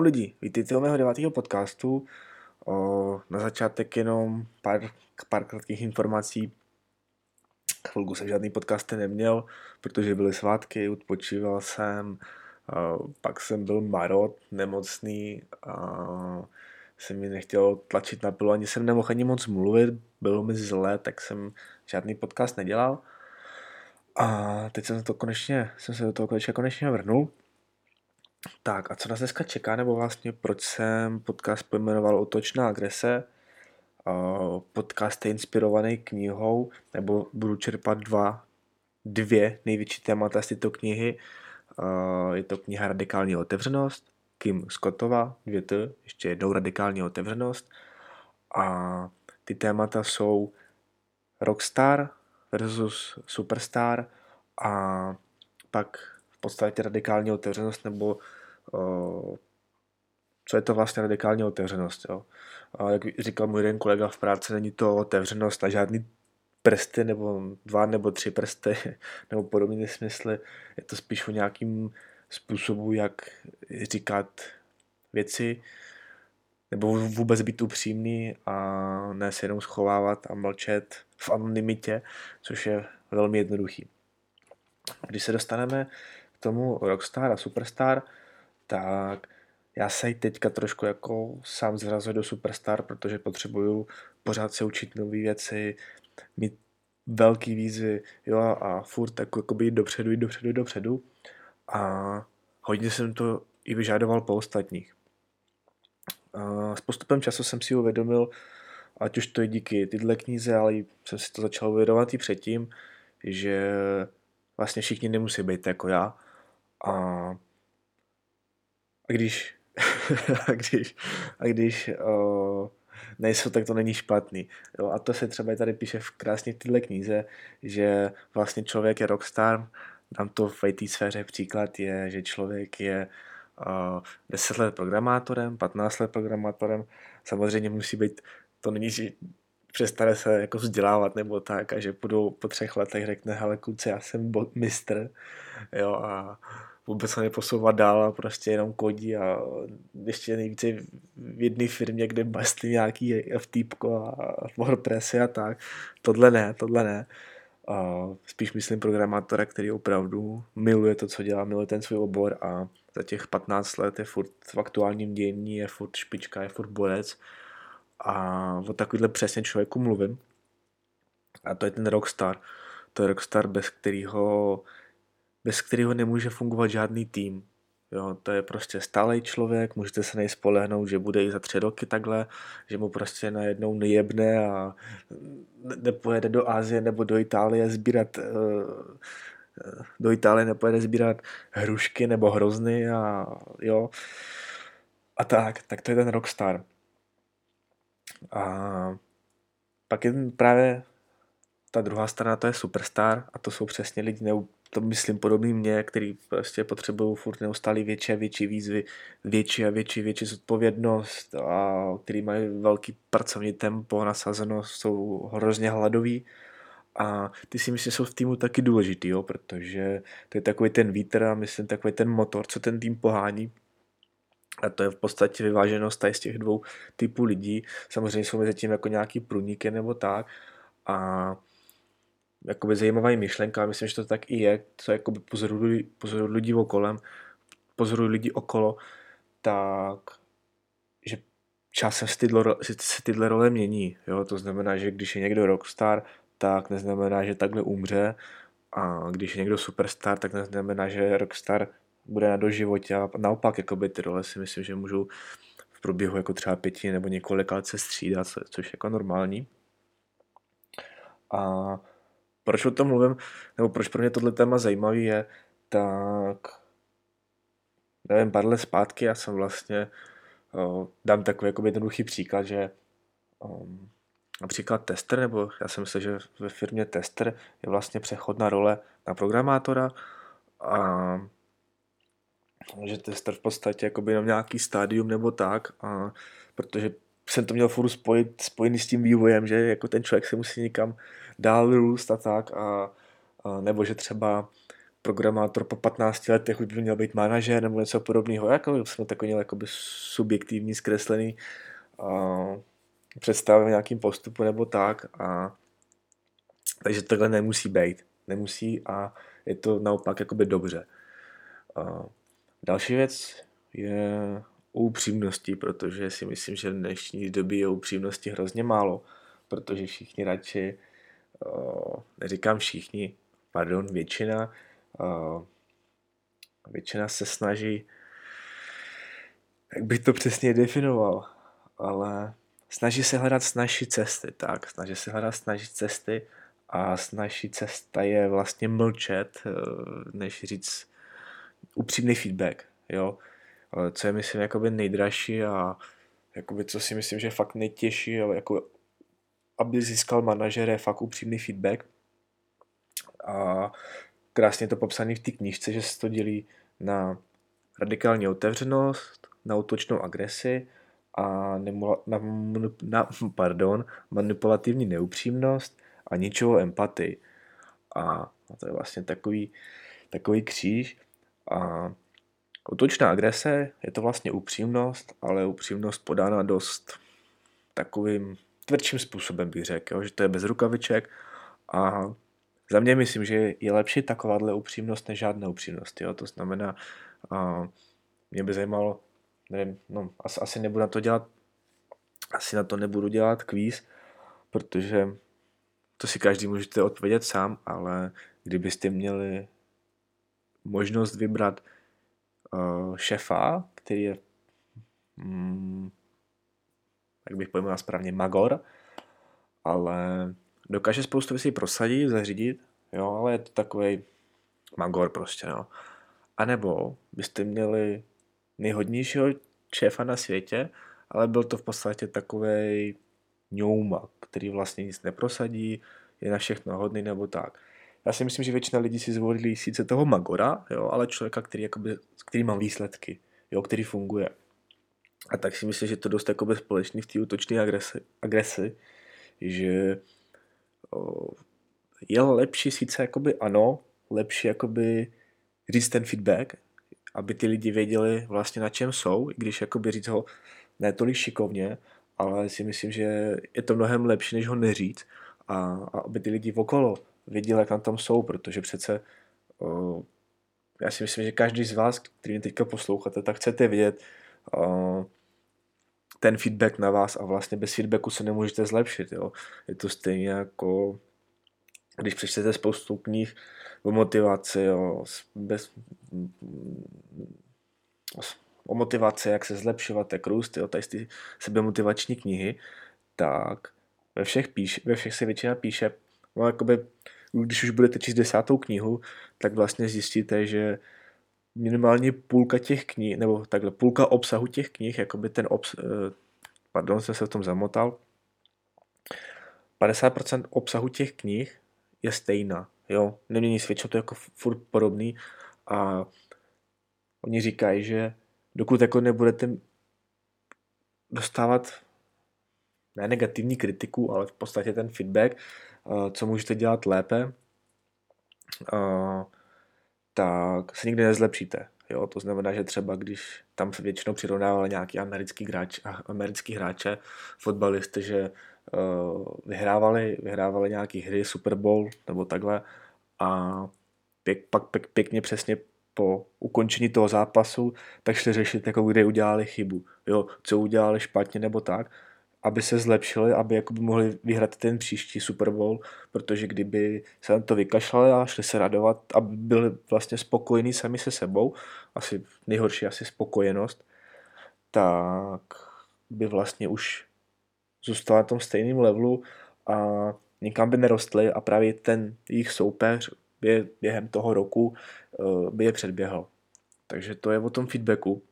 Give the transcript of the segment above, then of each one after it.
Čau lidi, vítejte u mého devátého podcastu. O, na začátek jenom pár, pár krátkých informací. Chvilku jsem žádný podcasty neměl, protože byly svátky, odpočíval jsem, o, pak jsem byl marot, nemocný, a jsem mi nechtěl tlačit na pilu, ani jsem nemohl ani moc mluvit, bylo mi zle, tak jsem žádný podcast nedělal. A teď jsem, to konečně, jsem se do toho konečně, konečně vrnul. Tak a co nás dneska čeká, nebo vlastně proč jsem podcast pojmenoval Otočná agrese? Podcast je inspirovaný knihou, nebo budu čerpat dva, dvě největší témata z této knihy. Je to kniha Radikální otevřenost, Kim Scottova, dvě t, ještě jednou Radikální otevřenost. A ty témata jsou Rockstar versus Superstar a pak podstatě radikální otevřenost, nebo uh, co je to vlastně radikální otevřenost. Jo? A jak říkal můj jeden kolega v práci, není to otevřenost na žádný prsty, nebo dva nebo tři prsty, nebo podobné smysly. Je to spíš o nějakým způsobu, jak říkat věci, nebo vůbec být upřímný a ne se jenom schovávat a mlčet v anonymitě, což je velmi jednoduchý. Když se dostaneme tomu Rockstar a Superstar, tak já se teďka trošku jako sám zrazuji do Superstar, protože potřebuju pořád se učit nové věci, mít velký výzvy, jo, a furt jako, jako jít dopředu, jít dopředu, jít dopředu. A hodně jsem to i vyžadoval po ostatních. A s postupem času jsem si uvědomil, ať už to je díky tyhle knize, ale jsem si to začal uvědomovat i předtím, že vlastně všichni nemusí být jako já a, a když, a když, a když o, nejsou, tak to není špatný. Jo, a to se třeba tady píše v krásně v téhle knize, že vlastně člověk je rockstar, Dám to v IT sféře příklad je, že člověk je uh, 10 let programátorem, 15 let programátorem, samozřejmě musí být, to není, že přestane se jako vzdělávat nebo tak a že budou po třech letech řekne, hele kluci, já jsem mistr, jo, a vůbec se neposouvat dál a prostě jenom kodí a ještě nejvíce v jedné firmě, kde bastí nějaký FTPko a WordPressy a tak. Tohle ne, tohle ne. A spíš myslím programátora, který opravdu miluje to, co dělá, miluje ten svůj obor a za těch 15 let je furt v aktuálním dění, je furt špička, je furt borec a o takovýhle přesně člověku mluvím. A to je ten rockstar. To je rockstar, bez kterého bez kterého nemůže fungovat žádný tým. Jo, to je prostě stálej člověk, můžete se nej spolehnout, že bude i za tři roky takhle, že mu prostě najednou nejebne a nepojede do Ázie nebo do Itálie sbírat eh, do Itálie nepojede sbírat hrušky nebo hrozny a jo. A tak, tak to je ten rockstar. A pak je právě ta druhá strana, to je superstar a to jsou přesně lidi, nebo to myslím podobný mě, který prostě potřebují furt neustále větší a větší výzvy, větší a větší, větší zodpovědnost a který mají velký pracovní tempo, nasazenost, jsou hrozně hladoví a ty si myslím, že jsou v týmu taky důležitý, jo, protože to je takový ten vítr a myslím takový ten motor, co ten tým pohání. A to je v podstatě vyváženost tady z těch dvou typů lidí. Samozřejmě jsou mezi tím jako nějaký průniky nebo tak. A jakoby zajímavá myšlenka, myslím, že to tak i je, co jakoby pozorují, pozorují lidi okolem, pozorují lidi okolo, tak že časem se tyhle, se tyhle role mění. Jo? To znamená, že když je někdo rockstar, tak neznamená, že takhle umře a když je někdo superstar, tak neznamená, že rockstar bude na doživotě a naopak jakoby ty role si myslím, že můžou v průběhu jako třeba pěti nebo několik let se střídat, což je jako normální. A proč o tom mluvím, nebo proč pro mě tohle téma zajímavý je, tak nevím, pár let zpátky já jsem vlastně, o, dám takový jako jednoduchý příklad, že o, například tester, nebo já jsem myslel, že ve firmě tester je vlastně přechodná role na programátora a že tester v podstatě jako by jenom nějaký stádium nebo tak, a protože jsem to měl furt spojit, spojený s tím vývojem, že jako ten člověk se musí někam dál růst a tak, a, a nebo že třeba programátor po 15 letech už by měl být manažer nebo něco podobného. Jako jsme takový měl jakoby subjektivní, zkreslený uh, představy v nějakým postupu nebo tak. A, takže takhle nemusí být. Nemusí a je to naopak jakoby dobře. Uh, další věc je upřímnosti, protože si myslím, že v dnešní době je upřímnosti hrozně málo, protože všichni radši, neříkám všichni, pardon, většina, uh, většina se snaží, jak bych to přesně definoval, ale snaží se hledat snažší cesty, tak, snaží se hledat snažší cesty a snažší cesta je vlastně mlčet, než říct upřímný feedback, jo, co je myslím jakoby nejdražší a jakoby, co si myslím, že je fakt nejtěžší, ale jako aby získal manažer je fakt upřímný feedback a krásně to popsané v té knížce, že se to dělí na radikální otevřenost, na útočnou agresi a nemula, na, na, pardon, manipulativní neupřímnost a ničeho empatii. A to je vlastně takový, takový kříž. A útočná agrese je to vlastně upřímnost, ale upřímnost podána dost takovým tvrdším způsobem bych řekl, že to je bez rukaviček a za mě myslím, že je lepší takováhle upřímnost než žádná upřímnost. Jo? To znamená, a mě by zajímalo, nevím, no, asi, asi nebudu na to dělat, asi na to nebudu dělat kvíz, protože to si každý můžete odpovědět sám, ale kdybyste měli možnost vybrat uh, šefa, který je, mm, jak bych pojmenoval správně, magor, ale dokáže spoustu věcí prosadit, zařídit, jo, ale je to takový magor prostě, no. A nebo byste měli nejhodnějšího šéfa na světě, ale byl to v podstatě takový ňouma, který vlastně nic neprosadí, je na všechno hodný nebo tak. Já si myslím, že většina lidí si zvolili sice toho Magora, jo, ale člověka, který, jakoby, který má výsledky, jo, který funguje. A tak si myslím, že to dost jakoby společný v té útočné agresi, agresi, že o, je lepší sice jakoby ano, lepší jakoby říct ten feedback, aby ty lidi věděli vlastně na čem jsou, i když jakoby říct ho ne tolik šikovně, ale si myslím, že je to mnohem lepší, než ho neříct a, a aby ty lidi okolo věděli, jak na tom jsou, protože přece já si myslím, že každý z vás, který mě teďka posloucháte, tak chcete vědět ten feedback na vás a vlastně bez feedbacku se nemůžete zlepšit. Jo. Je to stejně jako když přečtete spoustu knih o motivaci, o, bez, o motivaci, jak se zlepšovat, jak růst, jo, tady ty sebemotivační knihy, tak ve všech, píš, ve všech se většina píše, no, jakoby, když už budete číst desátou knihu, tak vlastně zjistíte, že minimálně půlka těch knih, nebo takhle půlka obsahu těch knih, jakoby ten obs, eh, pardon, jsem se v tom zamotal, 50% obsahu těch knih je stejná, jo, nemění se většinou to jako furt podobný a oni říkají, že dokud jako nebudete dostávat ne negativní kritiku, ale v podstatě ten feedback, co můžete dělat lépe, eh, tak se nikdy nezlepšíte. Jo, to znamená, že třeba když tam se většinou přirovnávali nějaký americký, hráč, americký hráče, fotbalisty, že uh, vyhrávali, vyhrávali nějaký hry, Super Bowl nebo takhle a pěk, pak pěk, pěkně přesně po ukončení toho zápasu, tak šli řešit, jako kde udělali chybu, jo, co udělali špatně nebo tak, aby se zlepšili, aby jakoby mohli vyhrát ten příští Super Bowl, protože kdyby se na to vykašlali a šli se radovat a byli vlastně spokojení sami se sebou, asi nejhorší asi spokojenost, tak by vlastně už zůstali na tom stejném levelu a nikam by nerostli a právě ten jejich soupeř by během toho roku eh, by je předběhl. Takže to je o tom feedbacku.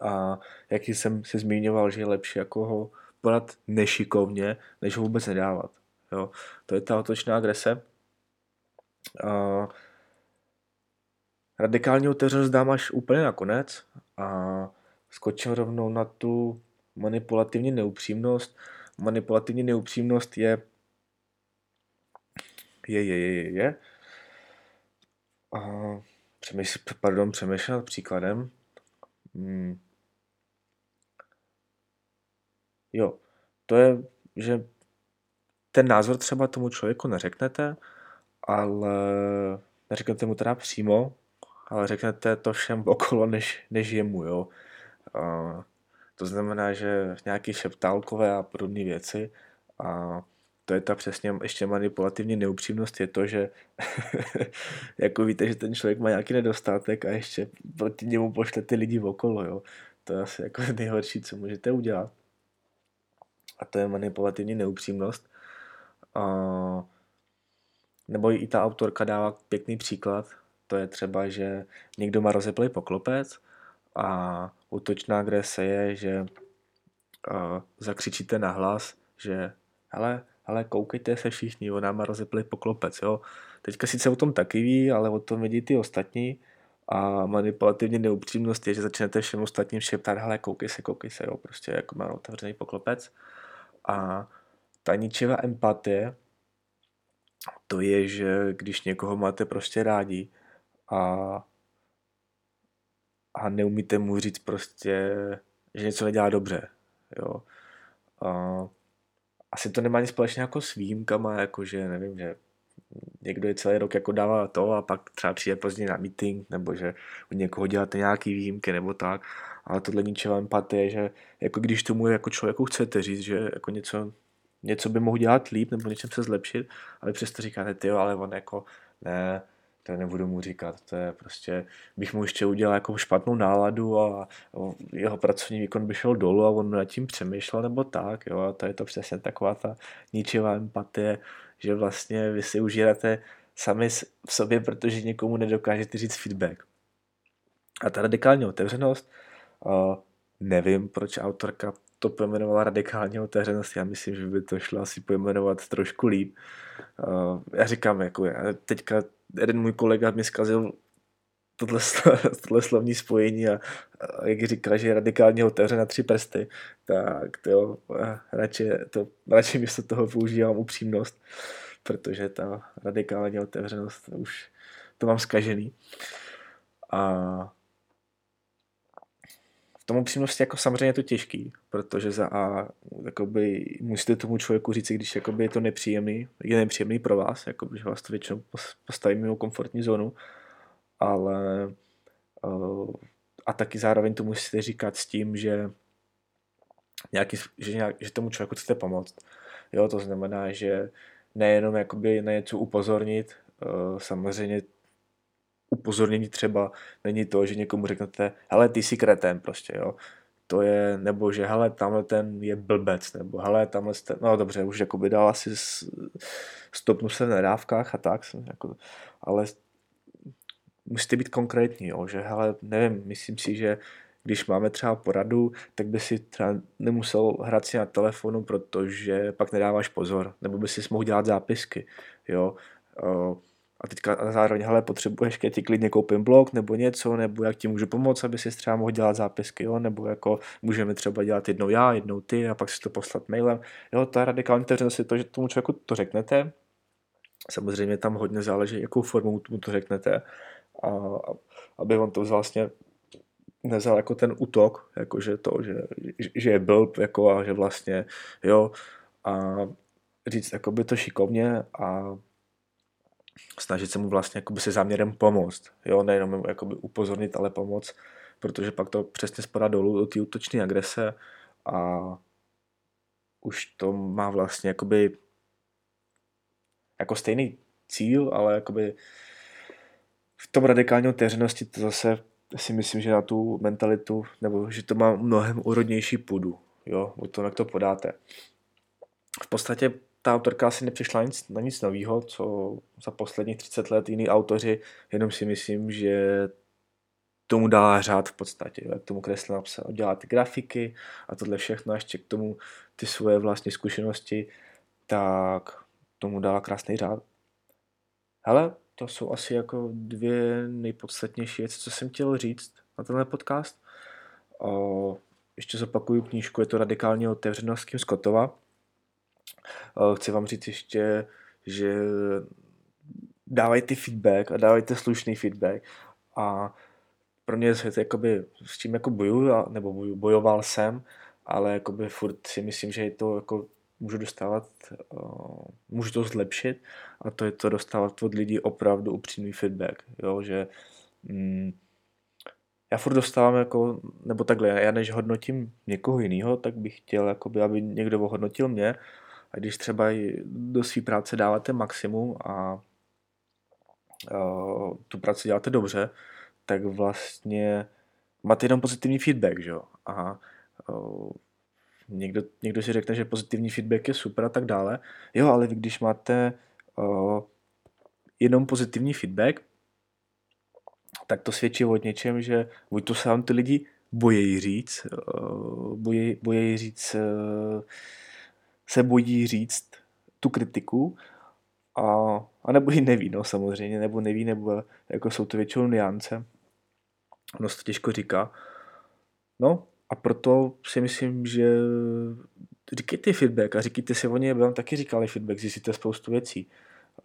A jak jsem se zmiňoval, že je lepší jako ho podat nešikovně, než ho vůbec nedávat. Jo? To je ta otočná agrese. A radikální otevřenost dám až úplně nakonec a skočím rovnou na tu manipulativní neupřímnost. Manipulativní neupřímnost je je, je, je, je, je Uh, přemýšl, pardon, přemýšlel příkladem. Hmm. Jo, to je, že ten názor třeba tomu člověku neřeknete, ale neřeknete mu teda přímo, ale řeknete to všem okolo, než, než jemu, jo. Uh, to znamená, že nějaký šeptálkové a podobné věci a to je ta přesně ještě manipulativní neupřímnost, je to, že jako víte, že ten člověk má nějaký nedostatek a ještě proti němu pošle ty lidi okolo, jo. To je asi jako nejhorší, co můžete udělat. A to je manipulativní neupřímnost. A, nebo i ta autorka dává pěkný příklad, to je třeba, že někdo má rozeplej poklopec a útočná agrese je, že zakřičíte na hlas, že hele, hele, koukejte se všichni, ona má rozeplej poklopec, jo. Teďka sice o tom taky ví, ale o tom vidí ty ostatní a manipulativně neupřímnost je, že začnete všem ostatním šeptat, hele, koukej se, koukej se, jo, prostě jako má otevřený poklopec. A ta ničivá empatie, to je, že když někoho máte prostě rádi a, a neumíte mu říct prostě, že něco nedělá dobře, jo. A, asi to nemá nic společného jako s výjimkama, jakože nevím, že někdo je celý rok jako dává to a pak třeba přijde pozdě na meeting, nebo že u někoho děláte nějaký výjimky nebo tak, ale tohle ničeho empatie, že jako když tomu jako člověku chcete říct, že jako něco, něco by mohl dělat líp nebo něčem se zlepšit, ale přesto říkáte, ty ale on jako ne, to nebudu mu říkat, to je prostě, bych mu ještě udělal jako špatnou náladu a jeho pracovní výkon by šel dolů a on nad tím přemýšlel nebo tak, jo, a to je to přesně taková ta ničivá empatie, že vlastně vy si užíráte sami v sobě, protože někomu nedokážete říct feedback. A ta radikální otevřenost, nevím, proč autorka to pojmenovala radikální otevřenost, já myslím, že by to šlo asi pojmenovat trošku líp. Já říkám, jako já teďka jeden můj kolega mi zkazil tohle, tohle slovní spojení a, a jak říká, že je radikálně otevřen na tři prsty, tak to jo, radši, to, radši místo toho používám upřímnost, protože ta radikální otevřenost už to mám zkažený. A v tom upřímnosti jako samozřejmě je to těžký, protože za A jakoby, musíte tomu člověku říct, když jakoby je to nepříjemný, je nepříjemný pro vás, jakoby, že vás to většinou postaví mimo komfortní zónu, ale uh, a taky zároveň to musíte říkat s tím, že, nějaký, že, nějak, že tomu člověku chcete pomoct. Jo, to znamená, že nejenom jakoby na něco upozornit, uh, samozřejmě upozornění třeba není to, že někomu řeknete, hele, ty jsi kretén prostě, jo. To je, nebo že hele, tamhle ten je blbec, nebo hele, tamhle ten, no dobře, už jako by dal asi stopnu se na dávkách a tak, jako, ale musíte být konkrétní, jo, že hele, nevím, myslím si, že když máme třeba poradu, tak by si třeba nemusel hrát si na telefonu, protože pak nedáváš pozor, nebo by si mohl dělat zápisky, jo. A teďka zároveň, hele, potřebuješ, keď ti klidně koupím blog nebo něco, nebo jak ti můžu pomoct, aby si třeba mohl dělat zápisky, jo, nebo jako můžeme třeba dělat jednou já, jednou ty a pak si to poslat mailem. Jo, ta radikální otevřenost je to, že tomu člověku to řeknete, samozřejmě tam hodně záleží, jakou formou mu to řeknete, a, aby on to vlastně nezal jako ten útok, jako že to, že, že je blb, jako a že vlastně, jo, a říct by to šikovně a snažit se mu vlastně jakoby se záměrem pomoct, jo, nejenom jakoby upozornit, ale pomoct, protože pak to přesně spadá dolů do té útočné agrese a už to má vlastně jakoby jako stejný cíl, ale jakoby v tom radikální otevřenosti to zase si myslím, že na tu mentalitu, nebo že to má mnohem úrodnější půdu, jo, o tom, jak to podáte. V podstatě ta autorka asi nepřišla nic, na nic nového, co za posledních 30 let jiní autoři, jenom si myslím, že tomu dala řád v podstatě, jak tomu kresl napsal, dělá ty grafiky a tohle všechno, a ještě k tomu ty svoje vlastní zkušenosti, tak tomu dala krásný řád. Hele, to jsou asi jako dvě nejpodstatnější věci, co jsem chtěl říct na tenhle podcast. O, ještě zopakuju knížku, je to Radikální otevřenost Kim Scottova. Chci vám říct ještě, že dávajte feedback a dávajte slušný feedback. A pro mě je to jakoby, s čím jako bojuju, nebo bojoval jsem, ale jakoby furt si myslím, že je to jako můžu dostávat, uh, můžu to zlepšit a to je to dostávat od lidí opravdu upřímný feedback, jo, že mm, já furt dostávám jako, nebo takhle, já než hodnotím někoho jiného, tak bych chtěl, jakoby, aby někdo ohodnotil mě a když třeba do své práce dáváte maximum a uh, tu práci děláte dobře, tak vlastně máte jenom pozitivní feedback, že jo? A uh, někdo, někdo si řekne, že pozitivní feedback je super a tak dále. Jo, ale vy když máte uh, jenom pozitivní feedback, tak to svědčí o něčem, že buď to se vám ty lidi bojí říct, uh, bojí, bojí říct, uh, se bojí říct tu kritiku, a, a nebo ji neví, no samozřejmě, nebo neví, nebo jako jsou to většinou niance. Ono se to těžko říká. No a proto si myslím, že říkejte feedback a říkejte si o ně, vám taky říkali feedback, zjistíte spoustu věcí.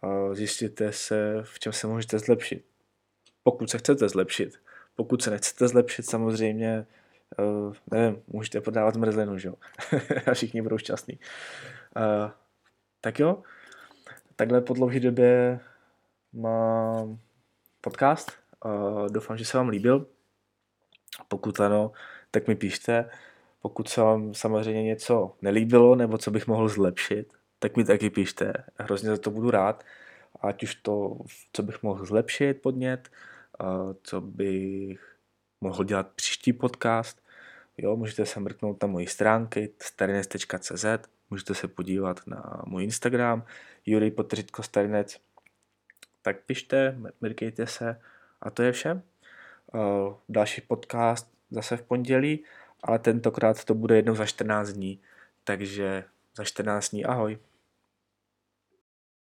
A zjistíte se, v čem se můžete zlepšit. Pokud se chcete zlepšit. Pokud se nechcete zlepšit, samozřejmě, uh, nevím, můžete podávat mrzlinu, že jo? a všichni budou šťastní. Uh, tak jo, takhle po dlouhé době mám podcast. Uh, doufám, že se vám líbil. Pokud ano, tak mi píšte. Pokud se vám samozřejmě něco nelíbilo nebo co bych mohl zlepšit, tak mi taky píšte. Hrozně za to budu rád. Ať už to, co bych mohl zlepšit podnět, co bych mohl dělat příští podcast. Jo, můžete se mrknout na moji stránky starines.cz, můžete se podívat na můj Instagram, Jurij Potřitko Starinec. Tak pište, mrkejte se a to je vše. Další podcast zase v pondělí, ale tentokrát to bude jednou za 14 dní. Takže za 14 dní ahoj.